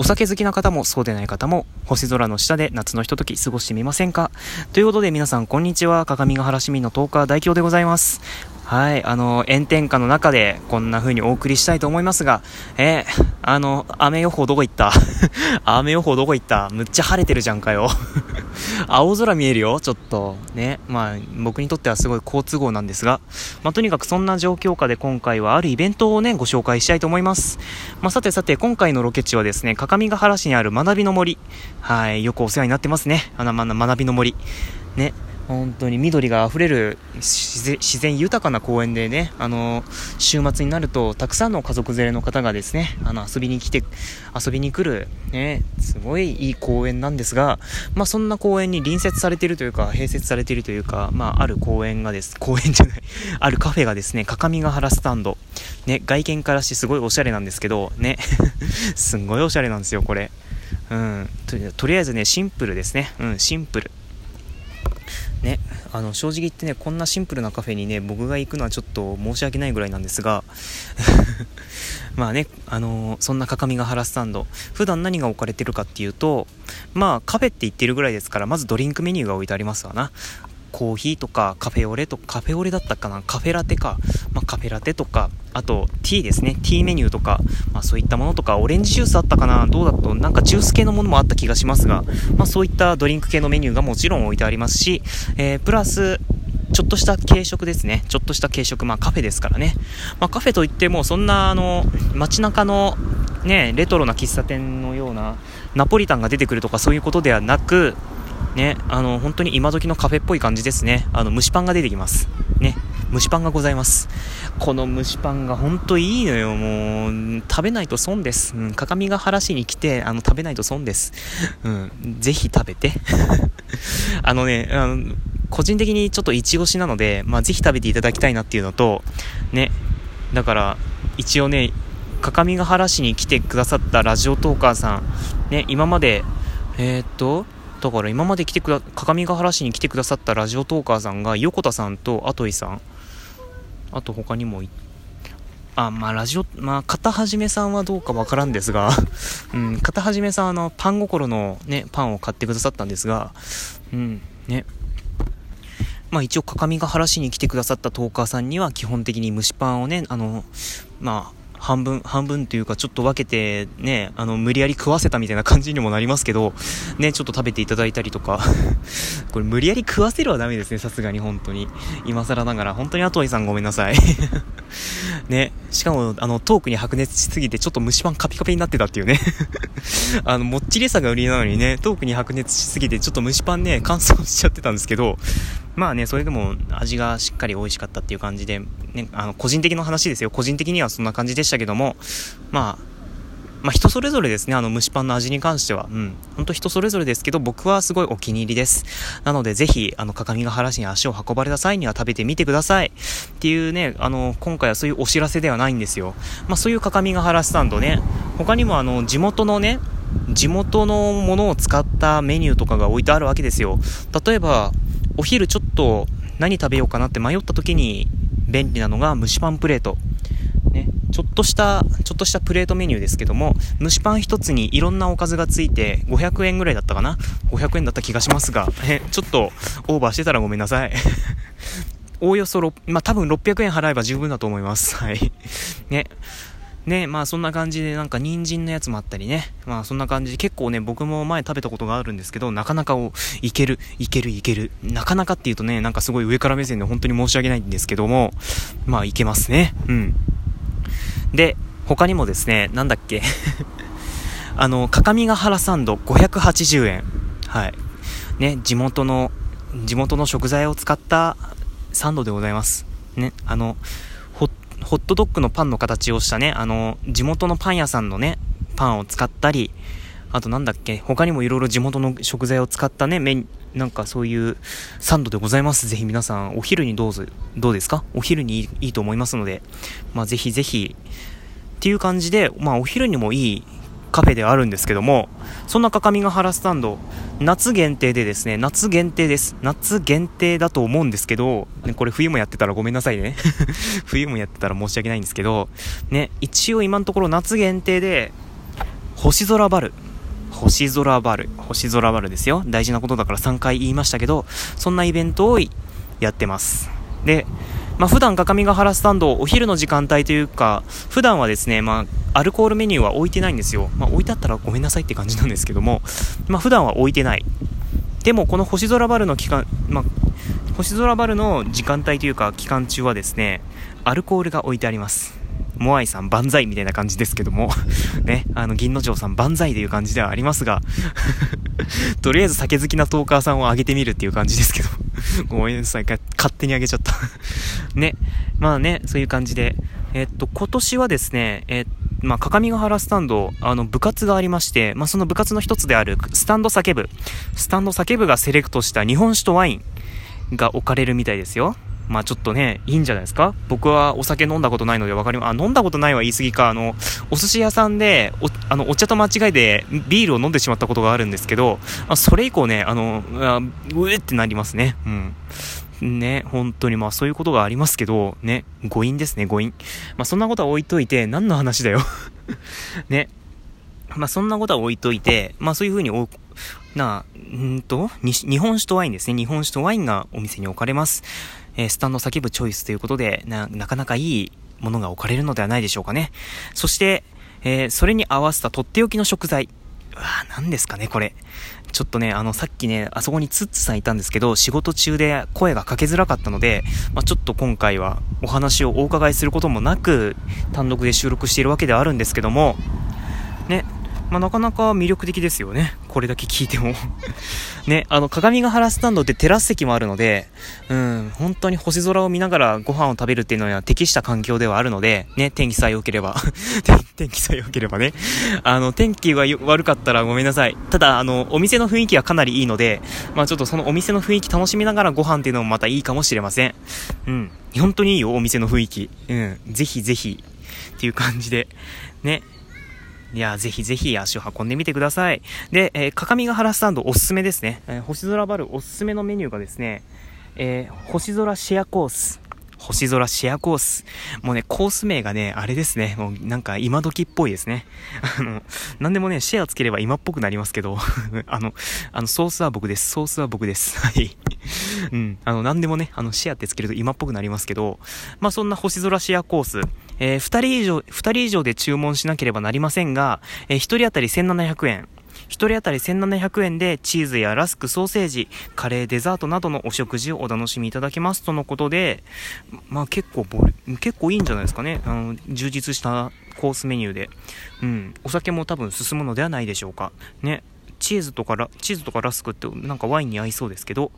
お酒好きな方もそうでない方も星空の下で夏のひととき過ごしてみませんか？ということで皆さんこんにちは。鏡ヶ原市民のトーカー大京でございます。はいあの炎天下の中でこんな風にお送りしたいと思いますがえー、あの雨予報どこ行った？雨予報どこ行った？むっちゃ晴れてるじゃんかよ 青空見えるよちょっとねまあ僕にとってはすごい好都合なんですがまあとにかくそんな状況下で今回はあるイベントをねご紹介したいと思いますまあさてさて今回のロケ地はですね各務原市にある学びの森。はい、よくお世話になってますね。あの、ま、学びの森。ね。本当に緑が溢れる自然豊かな公園でね、あの、週末になるとたくさんの家族連れの方がですね、あの、遊びに来て、遊びに来る、ね、すごいいい公園なんですが、まあ、そんな公園に隣接されているというか、併設されているというか、まあ、ある公園がです、公園じゃない、あるカフェがですね、各務原スタンド。ね、外見からしてすごいおしゃれなんですけど、ね、すんごいおしゃれなんですよ、これ。うんと、とりあえずね、シンプルですね。うん、シンプル。ね、あの正直言ってね、こんなシンプルなカフェにね、僕が行くのはちょっと申し訳ないぐらいなんですが、まあね、あのー、そんな各務原スタンド、普段何が置かれてるかっていうと、まあカフェって言ってるぐらいですから、まずドリンクメニューが置いてありますわな。コーヒーとかカフェオレとか、カフェオレだったかな？カフェラテか。まあ、カフェラテとか、あと、ティーですね。ティーメニューとか、まあ、そういったものとか、オレンジジュースあったかな？どうだと、なんかジュース系のものもあった気がしますが、まあ、そういったドリンク系のメニューがもちろん置いてありますし、えー、プラス、ちょっとした軽食ですね。ちょっとした軽食。まあカフェですからね。まあカフェといっても、そんなあの、街中のね、レトロな喫茶店のようなナポリタンが出てくるとかそういうことではなく、ね、あの、本当に今時のカフェっぽい感じですね。あの、蒸しパンが出てきます。ね、蒸しパンがございます。この蒸しパンが本当いいのよ、もう、食べないと損です。うん、かかみが原市に来て、あの、食べないと損です。うん、ぜひ食べて。あのね、あの、個人的にちょっとイチ押しなので、まあ、ぜひ食べていただきたいなっていうのと、ね、だから、一応ね、かかみが原市に来てくださったラジオトーカーさん、ね、今まで、えー、っと、だから今まで来てくだ、各務原市に来てくださったラジオトーカーさんが、横田さんとアトイさん、あと他にもあ、まあラジオ、まあ、片はじめさんはどうかわからんですが、うん、片はじめさんあの、パン心のね、パンを買ってくださったんですが、うん、ね。まあ一応、各務原市に来てくださったトーカーさんには基本的に蒸しパンをね、あの、まあ、半分、半分というかちょっと分けてね、あの、無理やり食わせたみたいな感じにもなりますけど、ね、ちょっと食べていただいたりとか。これ無理やり食わせるはダメですね、さすがに本当に。今更ながら、本当に後井さんごめんなさい。ね、しかも、あの、トークに白熱しすぎてちょっと蒸しパンカピカピになってたっていうね。あの、もっちりさが売りなのにね、トークに白熱しすぎてちょっと蒸しパンね、乾燥しちゃってたんですけど、まあね、それでも味がしっかり美味しかったっていう感じで、ね、あの、個人的な話ですよ。個人的にはそんな感じでしたけども、まあ、まあ、人それぞれですね、あの蒸しパンの味に関しては。うん。ほんと人それぞれですけど、僕はすごいお気に入りです。なので、ぜひ、あの、各務原市に足を運ばれた際には食べてみてください。っていうね、あの、今回はそういうお知らせではないんですよ。まあ、そういう各務原スタンドね、他にもあの、地元のね、地元のものを使ったメニューとかが置いてあるわけですよ。例えば、お昼ちょっと何食べようかなって迷った時に便利なのが蒸しパンプレート。ちょっとした、ちょっとしたプレートメニューですけども、蒸しパン一つにいろんなおかずがついて500円ぐらいだったかな ?500 円だった気がしますが、え、ちょっとオーバーしてたらごめんなさい。おおよそまあ、多分600円払えば十分だと思います。はい。ね。ね、まあそんな感じでなんか人参のやつもあったりね。まあそんな感じで結構ね、僕も前食べたことがあるんですけど、なかなかをいける、いける、いける。なかなかっていうとね、なんかすごい上から目線で本当に申し訳ないんですけども、まあいけますね。うん。で、他にもですね、なんだっけ あの、かかみが原サンド580円。はい。ね、地元の、地元の食材を使ったサンドでございます。ね、あの、ホットドッグのパンの形をしたね、あの、地元のパン屋さんのね、パンを使ったり、あとなんだっけ、他にもいろいろ地元の食材を使ったね、麺、なんかそういうサンドでございます。ぜひ皆さん、お昼にどうぞ、どうですか？お昼にいいと思いますので、まあぜひぜひ、っていう感じで、まあお昼にもいいカフェではあるんですけども、そんな各務原スタンド、夏限定でですね、夏限定です。夏限定だと思うんですけど、ね、これ冬もやってたらごめんなさいね。冬もやってたら申し訳ないんですけど、ね、一応今のところ夏限定で、星空バル。星空バル。星空バルですよ。大事なことだから3回言いましたけど、そんなイベントをやってます。で、まあ、普段、各務原スタンド、お昼の時間帯というか、普段はですね、まあ、アルコールメニューは置いてないんですよ。まあ、置いてあったらごめんなさいって感じなんですけども、まあ、普段は置いてない。でも、この星空バルの期間、まあ、星空バルの時間帯というか、期間中はですね、アルコールが置いてあります。モアイさん万歳みたいな感じですけども。ね、あの、銀の城さん万歳という感じではありますが。とりあえず酒好きなトーカーさんをあげてみるっていう感じですけど。ごめんなさい、勝手にあげちゃった。ね、まあね、そういう感じで、えっと、今年はですね、えっと、まあ、各務原スタンド、あの、部活がありまして、まあ、その部活の一つである、スタンド叫ぶ。スタンド叫ぶがセレクトした日本酒とワインが置かれるみたいですよ。まあちょっとね、いいんじゃないですか？僕はお酒飲んだことないので分かりま。あ、飲んだことないは言い過ぎか。あの、お寿司屋さんで、お、あの、お茶と間違いでビールを飲んでしまったことがあるんですけど、まあそれ以降ね、あの、うえってなりますね。うん。ね、本当にまあそういうことがありますけど、ね、誤飲ですね、誤飲。まあそんなことは置いといて、何の話だよ？ね。まあそんなことは置いといて、まあそういうふうにな、んと、日本酒とワインですね。日本酒とワインがお店に置かれます。えー、スタンド叫ぶチョイスということで、な、なかなかいいものが置かれるのではないでしょうかね。そして、えー、それに合わせたとっておきの食材。うわ何ですかね、これ。ちょっとね、あの、さっきね、あそこにツッツさんいたんですけど、仕事中で声がかけづらかったので、まあ、ちょっと今回はお話をお伺いすることもなく、単独で収録しているわけではあるんですけども、まあ、なかなか魅力的ですよね。これだけ聞いても ね、あの、鏡ヶ原スタンドってテラス席もあるので、うん、本当に星空を見ながらご飯を食べるっていうのは適した環境ではあるので、ね、天気さえ良ければ 天気さえ良ければね。あの、天気が悪かったらごめんなさい。ただ、あの、お店の雰囲気はかなりいいので、まあちょっとそのお店の雰囲気楽しみながらご飯っていうのもまたいいかもしれません。うん。本当にいいよ、お店の雰囲気。うん。ぜひぜひ。っていう感じで。ね。いや、ぜひぜひ足を運んでみてください。で、えー、かかみが原スタンドおすすめですね。えー、星空バルおすすめのメニューがですね、えー、星空シェアコース。星空シェアコース。もうね、コース名がね、あれですね。もうなんか今時っぽいですね。あの、なんでもね、シェアつければ今っぽくなりますけど、あの、あの、ソースは僕です。ソースは僕です。はい。うん。あの、なんでもね、あの、シェアってつけると今っぽくなりますけど、まあそんな星空シェアコース。えー、2人以上、二人以上で注文しなければなりませんが、えー、1人当たり1700円。1人当たり1700円でチーズやラスク、ソーセージ、カレー、デザートなどのお食事をお楽しみいただけますとのことで、まあ結構ボリ、結構いいんじゃないですかね。あの、充実したコースメニューで。うん。お酒も多分進むのではないでしょうか。ね。チーズとかラ、チーズとかラスクってなんかワインに合いそうですけど、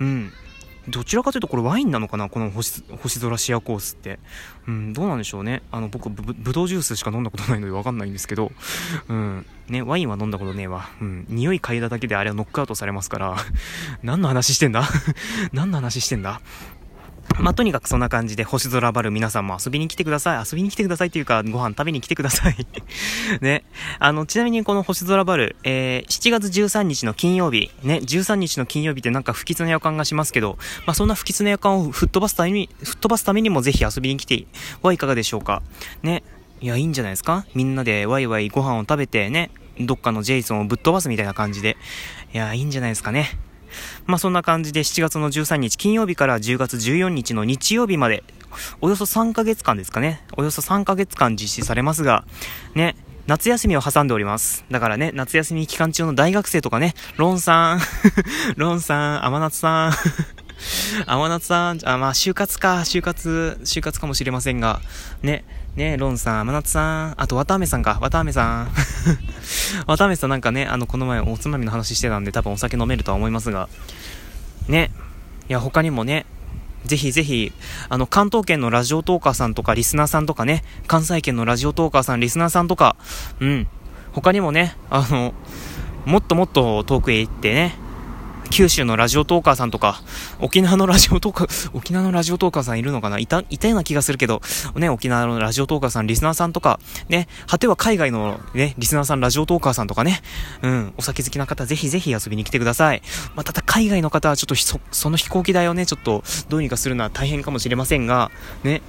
うん。どちらかというとこれワインなのかな？この星空シアコースって。うん、どうなんでしょうね。あの、僕ぶ、ぶどうジュースしか飲んだことないのでわかんないんですけど、うん、ね、ワインは飲んだことねえわ。うん、匂い嗅いだだけであれはノックアウトされますから、何の話してんだ？何の話してんだ？まあ、とにかくそんな感じで星空バル皆さんも遊びに来てください。遊びに来てくださいっていうか、ご飯食べに来てください ね。あの、ちなみにこの星空バル、えー、7月13日の金曜日、ね、13日の金曜日ってなんか不吉な予感がしますけど、まあ、そんな不吉な予感を吹っ飛ばすために、吹っ飛ばすためにもぜひ遊びに来てはいかがでしょうか。ね。いや、いいんじゃないですか？みんなでワイワイご飯を食べてね、どっかのジェイソンをぶっ飛ばすみたいな感じで。いや、いいんじゃないですかね。まあそんな感じで7月の13日金曜日から10月14日の日曜日まで、およそ3ヶ月間ですかね。およそ3ヶ月間実施されますが、ね、夏休みを挟んでおります。だからね、夏休み期間中の大学生とかね、ロンさん、ロンさん、甘夏さん、甘夏さん、あ、まあ、就活か、就活、就活かもしれませんが、ね、ね、ロンさん、甘夏さん、あと、綿飴さんか、綿飴さん。綿飴さんなんかね、あの、この前おつまみの話してたんで、多分お酒飲めるとは思いますが、ね、いや、他にもね、ぜひぜひ、あの、関東圏のラジオトーカーさんとか、リスナーさんとかね、関西圏のラジオトーカーさん、リスナーさんとか、うん、他にもね、あの、もっともっと遠くへ行ってね、九州のラジオトーカーさんとか、沖縄のラジオトーカー、沖縄のラジオトーカーさんいるのかな？いた、いたような気がするけど、ね、沖縄のラジオトーカーさん、リスナーさんとか、ね、果ては海外のね、リスナーさん、ラジオトーカーさんとかね、うん、お酒好きな方、ぜひぜひ遊びに来てください。まあ、ただ海外の方はちょっとそ、その飛行機代をね、ちょっと、どうにかするのは大変かもしれませんが、ね、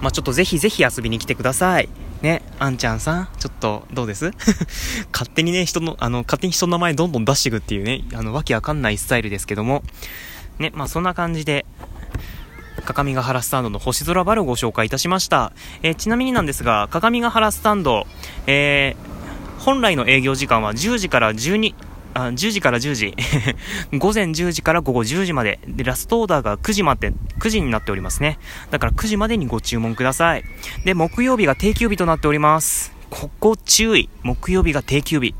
まあ、ちょっとぜひぜひ遊びに来てください。ね、あんちゃんさん、ちょっと、どうです？勝手にね、人の、あの、勝手に人の名前どんどん出していくっていうね、あの、わけわかんないスタイルですけども、ね、まあそんな感じで、各務原スタンドの星空バルをご紹介いたしました。えー、ちなみになんですが、各務原スタンド、えー、本来の営業時間は10時から12、あ10時から10時。午前10時から午後10時まで。でラストオーダーが9時まで9時になっておりますね。だから9時までにご注文ください。で木曜日が定休日となっております。ここ注意。木曜日が定休日。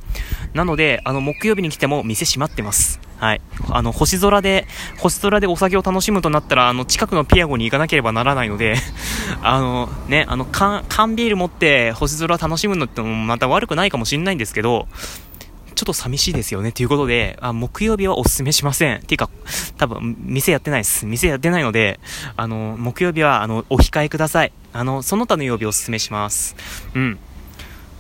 なのであの木曜日に来ても店閉まってます。はい。あの、星空で、星空でお酒を楽しむとなったら、あの、近くのピアゴに行かなければならないので あの、ね、あの、缶、ビール持って星空楽しむのってもまた悪くないかもしれないんですけど、ちょっと寂しいですよね。ということで、あ、木曜日はお勧めしません。ていうか、多分、店やってないです。店やってないので、あの、木曜日は、あの、お控えください。あの、その他の曜日お勧めします。うん。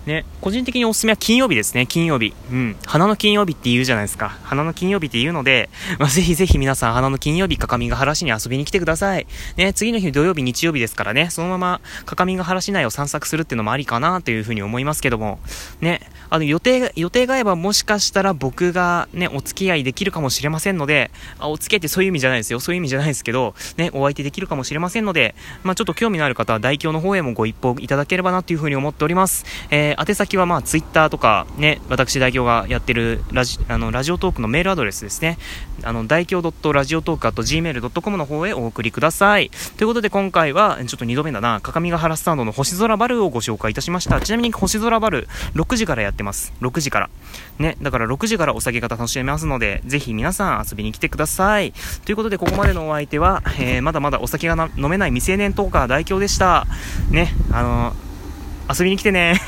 ね、個人的におすすめは金曜日ですね、金曜日。うん。花の金曜日って言うじゃないですか。花の金曜日って言うので、まあ、ぜひぜひ皆さん、花の金曜日、かかみが原市に遊びに来てください。ね、次の日土曜日、日曜日ですからね、そのまま、かかみが原市内を散策するっていうのもありかなというふうに思いますけども、ね、あの、予定、予定が合えばもしかしたら僕がね、お付き合いできるかもしれませんので、あ、お付き合いってそういう意味じゃないですよ。そういう意味じゃないですけど、ね、お相手できるかもしれませんので、まあ、ちょっと興味のある方は、代表の方へもご一報いただければなというふうに思っております。えー、宛先はまあ、ツイッターとか、ね、私代表がやってるラジあのラジオトークのメールアドレスですね。あの、大京ラジオトーク .gmail.com の方へお送りください。ということで今回は、ちょっと2度目だな、各務原スタンドの星空バルをご紹介いたしました。ちなみに星空バル、6時からやってます。6時から。ね、だから6時からお酒が楽しめますので、ぜひ皆さん遊びに来てください。ということで、ここまでのお相手は、えー、まだまだお酒が飲めない未成年トーカー代表でした。ね、あのー、遊びに来てね。